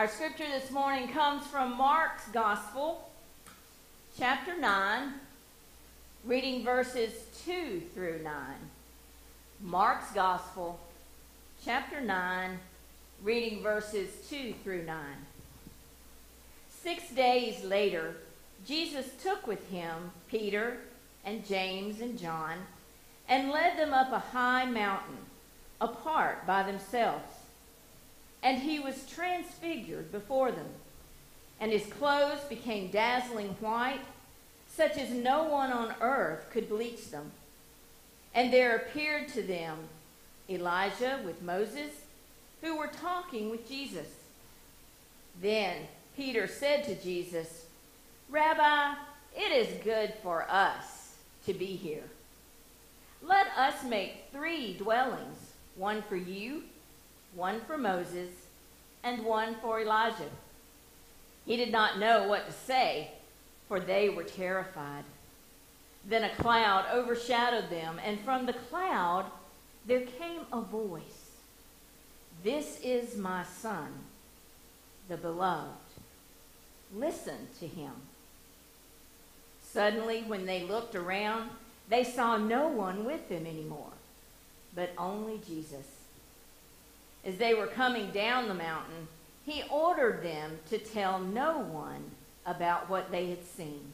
Our scripture this morning comes from Mark's Gospel, chapter 9, reading verses 2 through 9. Mark's Gospel, chapter 9, reading verses 2 through 9. Six days later, Jesus took with him Peter and James and John and led them up a high mountain, apart by themselves. And he was transfigured before them, and his clothes became dazzling white, such as no one on earth could bleach them. And there appeared to them Elijah with Moses, who were talking with Jesus. Then Peter said to Jesus, Rabbi, it is good for us to be here. Let us make three dwellings one for you, one for Moses, and one for Elijah. He did not know what to say, for they were terrified. Then a cloud overshadowed them, and from the cloud there came a voice This is my son, the beloved. Listen to him. Suddenly, when they looked around, they saw no one with them anymore, but only Jesus. As they were coming down the mountain, he ordered them to tell no one about what they had seen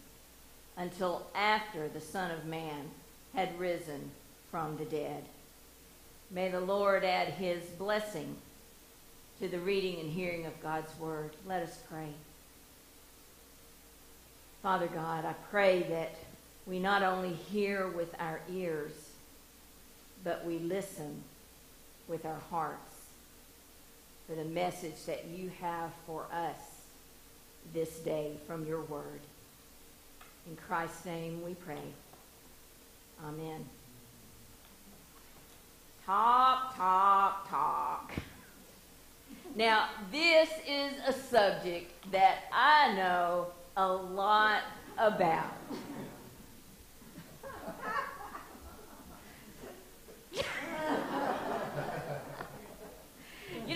until after the Son of Man had risen from the dead. May the Lord add his blessing to the reading and hearing of God's word. Let us pray. Father God, I pray that we not only hear with our ears, but we listen with our hearts for the message that you have for us this day from your word. In Christ's name we pray. Amen. Talk, talk, talk. Now, this is a subject that I know a lot about.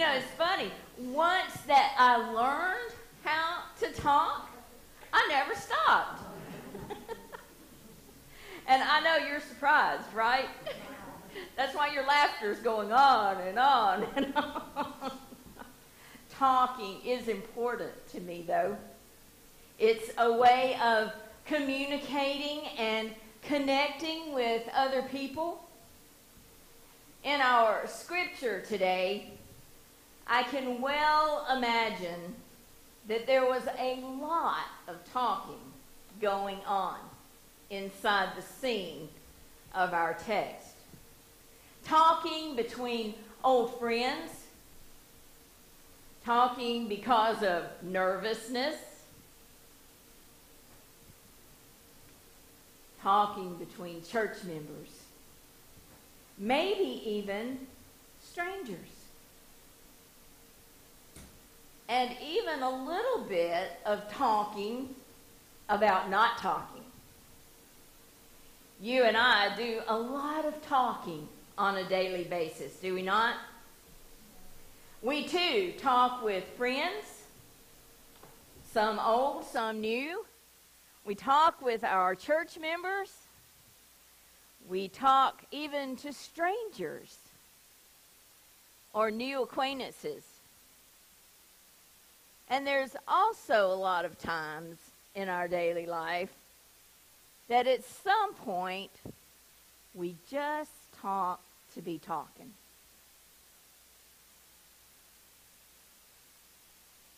You know, it's funny. Once that I learned how to talk, I never stopped. and I know you're surprised, right? That's why your laughter is going on and on and on. Talking is important to me, though. It's a way of communicating and connecting with other people. In our scripture today, I can well imagine that there was a lot of talking going on inside the scene of our text. Talking between old friends, talking because of nervousness, talking between church members, maybe even strangers. And even a little bit of talking about not talking. You and I do a lot of talking on a daily basis, do we not? We too talk with friends, some old, some new. We talk with our church members. We talk even to strangers or new acquaintances. And there's also a lot of times in our daily life that at some point we just talk to be talking.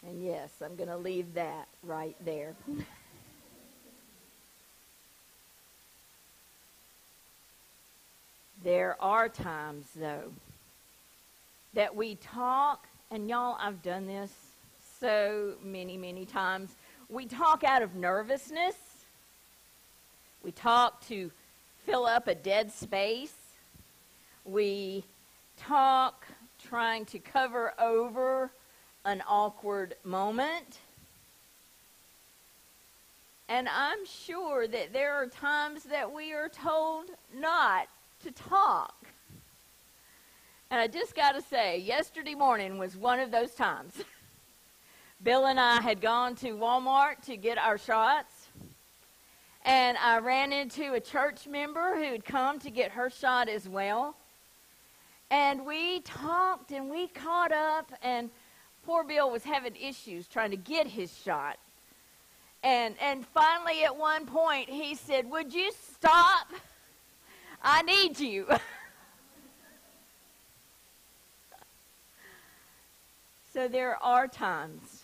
And yes, I'm going to leave that right there. There are times, though, that we talk, and y'all, I've done this so many, many times. We talk out of nervousness. We talk to fill up a dead space. We talk trying to cover over an awkward moment. And I'm sure that there are times that we are told not to talk. And I just got to say, yesterday morning was one of those times Bill and I had gone to Walmart to get our shots. And I ran into a church member who had come to get her shot as well. And we talked and we caught up, and poor Bill was having issues trying to get his shot. And, and finally, at one point, he said, Would you stop? I need you. so there are times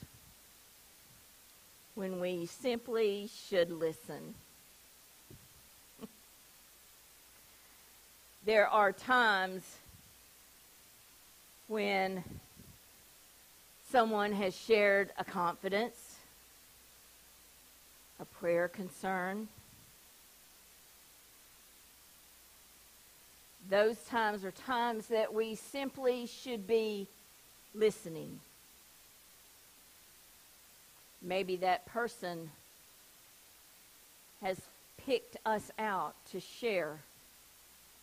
when we simply should listen. there are times when someone has shared a confidence, a prayer concern. Those times are times that we simply should be listening. Maybe that person has picked us out to share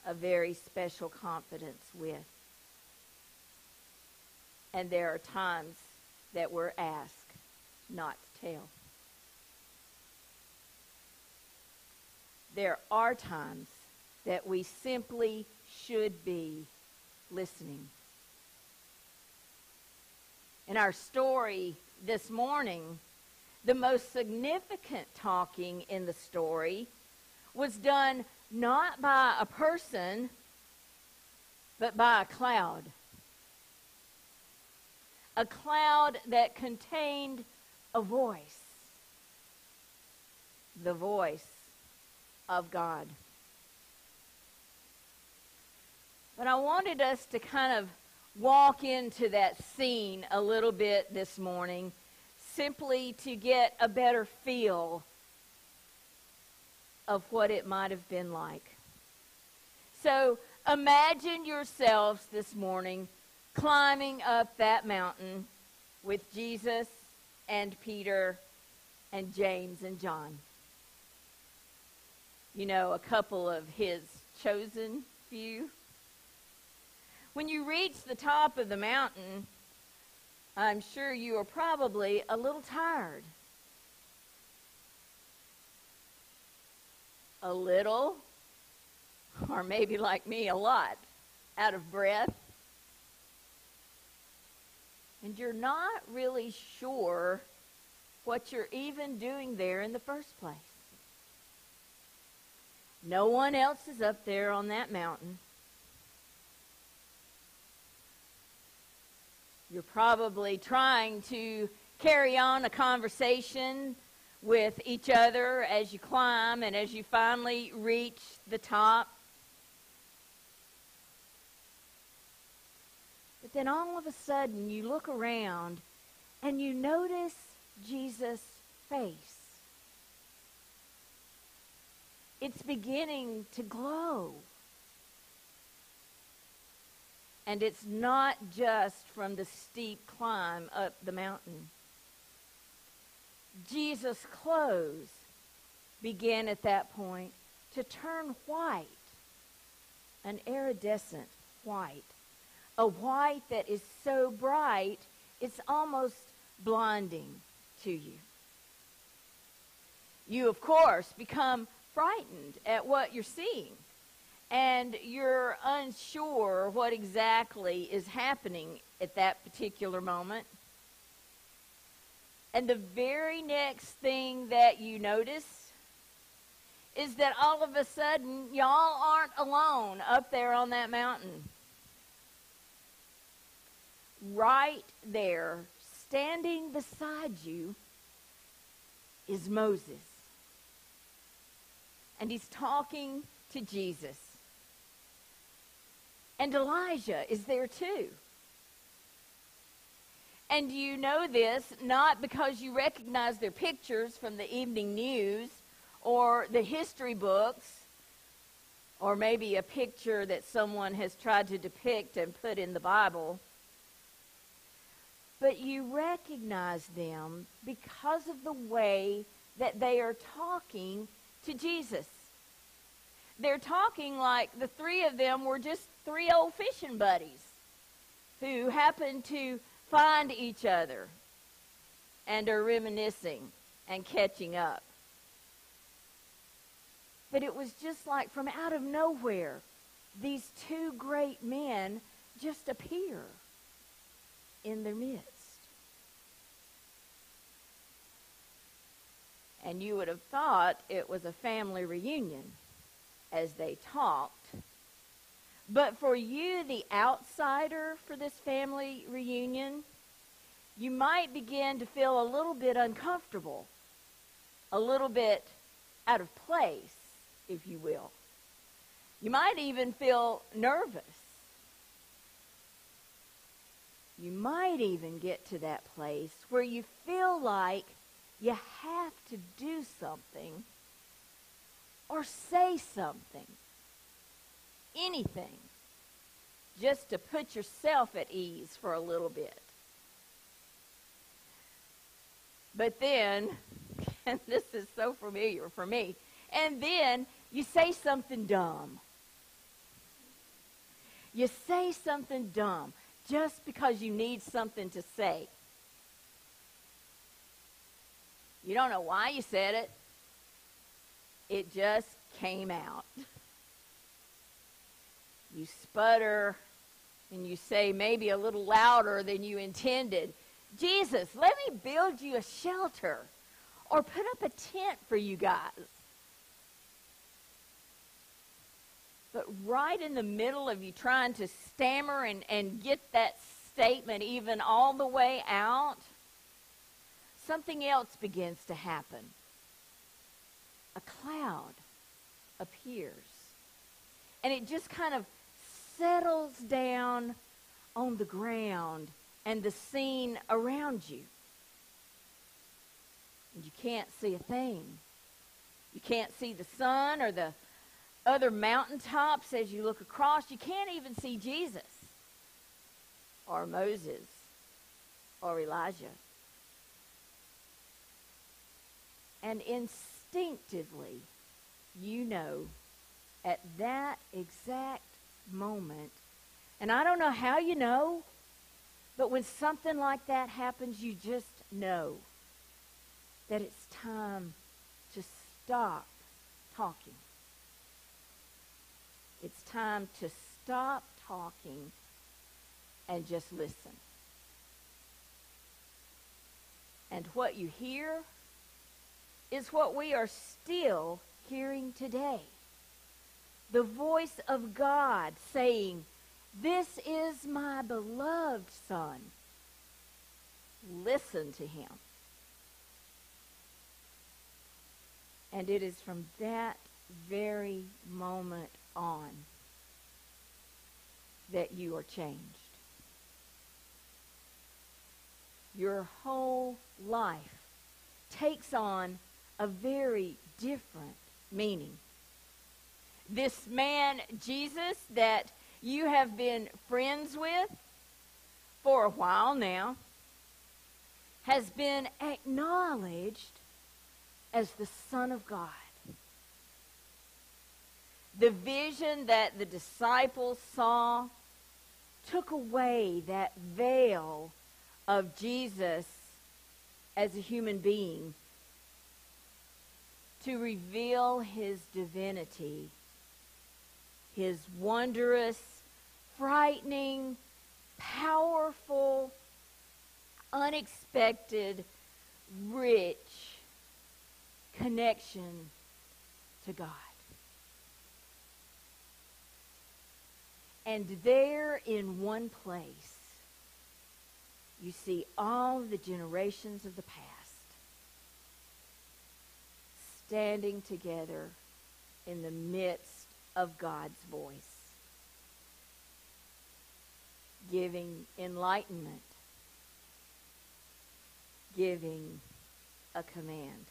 a very special confidence with. And there are times that we're asked not to tell. There are times that we simply should be listening. In our story this morning, the most significant talking in the story was done not by a person, but by a cloud. A cloud that contained a voice. The voice of God. But I wanted us to kind of walk into that scene a little bit this morning simply to get a better feel of what it might have been like. So imagine yourselves this morning climbing up that mountain with Jesus and Peter and James and John. You know, a couple of his chosen few. When you reach the top of the mountain, I'm sure you are probably a little tired. A little, or maybe like me, a lot, out of breath and you're not really sure what you're even doing there in the first place. No one else is up there on that mountain. You're probably trying to carry on a conversation with each other as you climb and as you finally reach the top. But then all of a sudden you look around and you notice Jesus' face. It's beginning to glow. And it's not just from the steep climb up the mountain. Jesus' clothes began at that point to turn white, an iridescent white a white that is so bright it's almost blinding to you. You, of course, become frightened at what you're seeing, and you're unsure what exactly is happening at that particular moment. And the very next thing that you notice is that all of a sudden, y'all aren't alone up there on that mountain right there, standing beside you, is Moses. And he's talking to Jesus. And Elijah is there too. And you know this not because you recognize their pictures from the evening news or the history books or maybe a picture that someone has tried to depict and put in the Bible but you recognize them because of the way that they are talking to Jesus. They're talking like the three of them were just three old fishing buddies who happened to find each other. and are reminiscing and catching up. But it was just like from out of nowhere, these two great men just appear in their midst. And you would have thought it was a family reunion as they talked. But for you, the outsider for this family reunion, you might begin to feel a little bit uncomfortable, a little bit out of place, if you will. You might even feel nervous. You might even get to that place where you feel like you have to do something or say something, anything, just to put yourself at ease for a little bit. But then, and this is so familiar for me, and then you say something dumb. You say something dumb just because you need something to say. You don't know why you said it. It just came out. You sputter and you say maybe a little louder than you intended. Jesus, let me build you a shelter or put up a tent for you guys. But right in the middle of you trying to stammer and, and get that statement even all the way out, something else begins to happen. A cloud appears. And it just kind of settles down on the ground and the scene around you. And you can't see a thing. You can't see the sun or the other mountaintops as you look across. You can't even see Jesus or Moses or Elijah. And instinctively, you know at that exact moment, and I don't know how you know, but when something like that happens, you just know that it's time to stop talking. It's time to stop talking and just listen. And what you hear is what we are still hearing today. The voice of God saying, This is my beloved Son. Listen to him. And it is from that very moment on that you are changed. Your whole life takes on a very different meaning. This man, Jesus, that you have been friends with for a while now, has been acknowledged as the Son of God. The vision that the disciples saw took away that veil of Jesus as a human being to reveal his divinity, his wondrous, frightening, powerful, unexpected, rich connection to God. And there in one place, you see all the generations of the past standing together in the midst of God's voice, giving enlightenment, giving a command.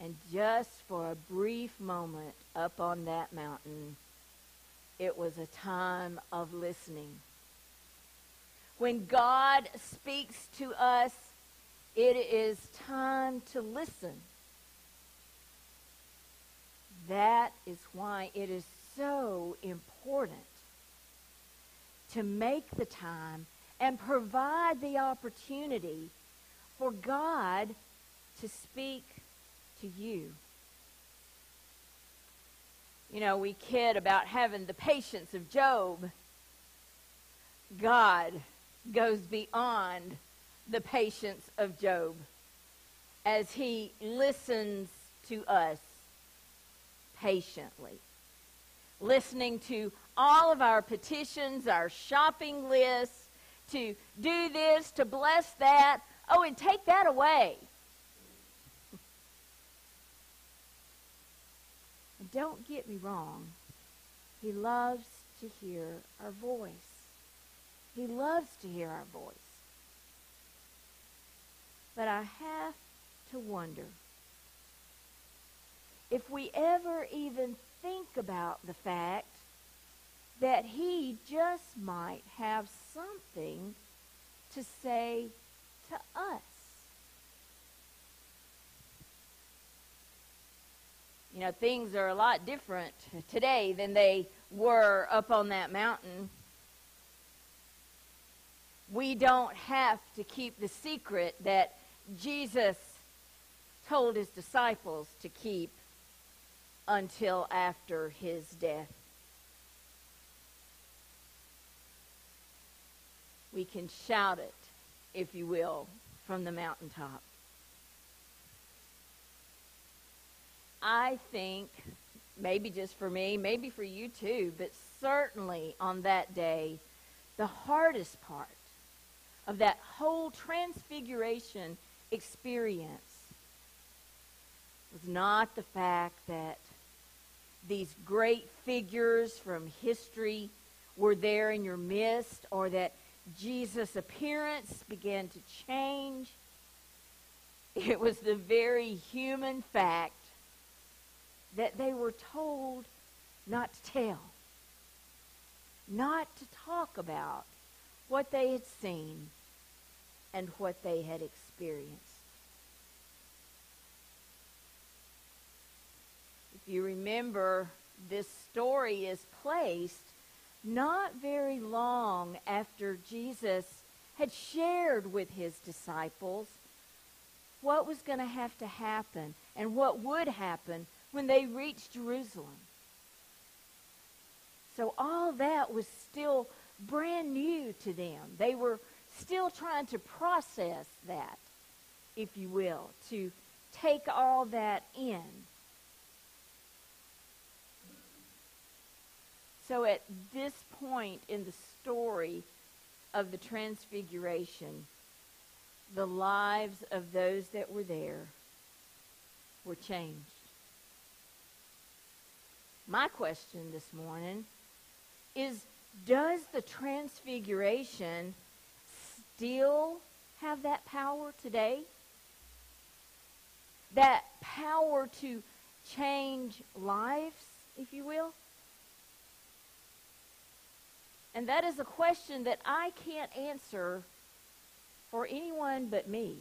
And just for a brief moment up on that mountain, it was a time of listening. When God speaks to us, it is time to listen. That is why it is so important to make the time and provide the opportunity for God to speak to you. You know, we kid about having the patience of Job. God goes beyond the patience of Job as he listens to us patiently. Listening to all of our petitions, our shopping lists, to do this, to bless that. Oh, and take that away. And don't get me wrong. He loves to hear our voice. He loves to hear our voice. But I have to wonder if we ever even think about the fact that he just might have something to say to us. You know, things are a lot different today than they were up on that mountain. We don't have to keep the secret that Jesus told his disciples to keep until after his death. We can shout it, if you will, from the mountaintop. I think, maybe just for me, maybe for you too, but certainly on that day, the hardest part of that whole transfiguration experience was not the fact that these great figures from history were there in your midst or that Jesus' appearance began to change. It was the very human fact that they were told not to tell, not to talk about what they had seen and what they had experienced. If you remember, this story is placed not very long after Jesus had shared with his disciples what was going to have to happen and what would happen when they reached Jerusalem. So all that was still brand new to them. They were still trying to process that, if you will, to take all that in. So at this point in the story of the Transfiguration, the lives of those that were there were changed. My question this morning is Does the Transfiguration still have that power today? That power to change lives, if you will? And that is a question that I can't answer for anyone but me.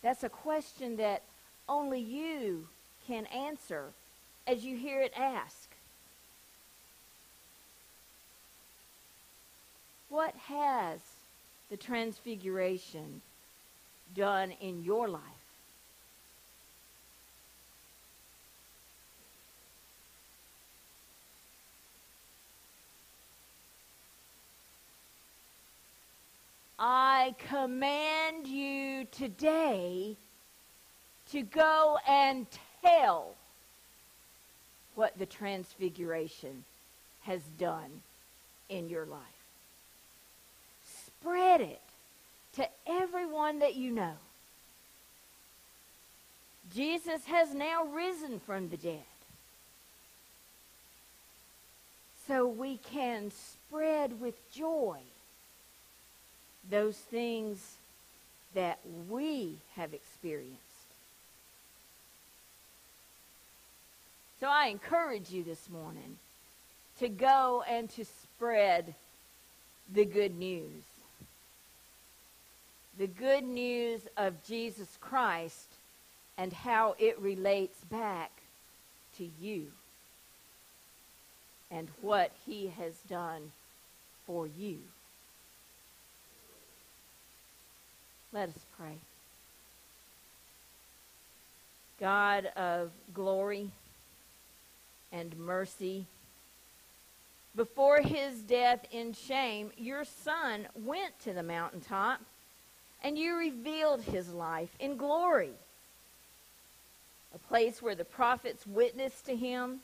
That's a question that only you can answer as you hear it asked. What has the transfiguration done in your life? Command you today to go and tell what the transfiguration has done in your life. Spread it to everyone that you know. Jesus has now risen from the dead. So we can spread with joy those things that we have experienced. So I encourage you this morning to go and to spread the good news. The good news of Jesus Christ and how it relates back to you and what he has done for you. Let us pray. God of glory and mercy, before his death in shame, your son went to the mountaintop and you revealed his life in glory. A place where the prophets witnessed to him.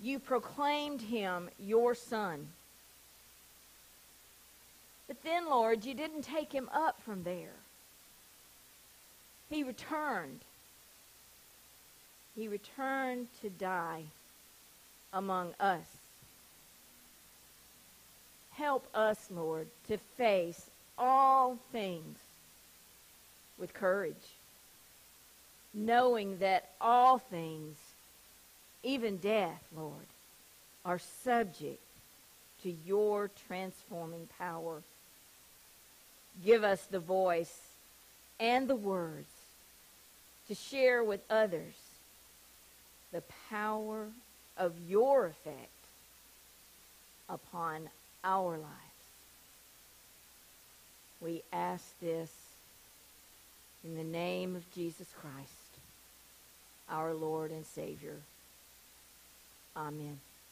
You proclaimed him your son. But then, Lord, you didn't take him up from there. He returned. He returned to die among us. Help us, Lord, to face all things with courage, knowing that all things, even death, Lord, are subject to your transforming power. Give us the voice and the words to share with others the power of your effect upon our lives. We ask this in the name of Jesus Christ, our Lord and Savior. Amen.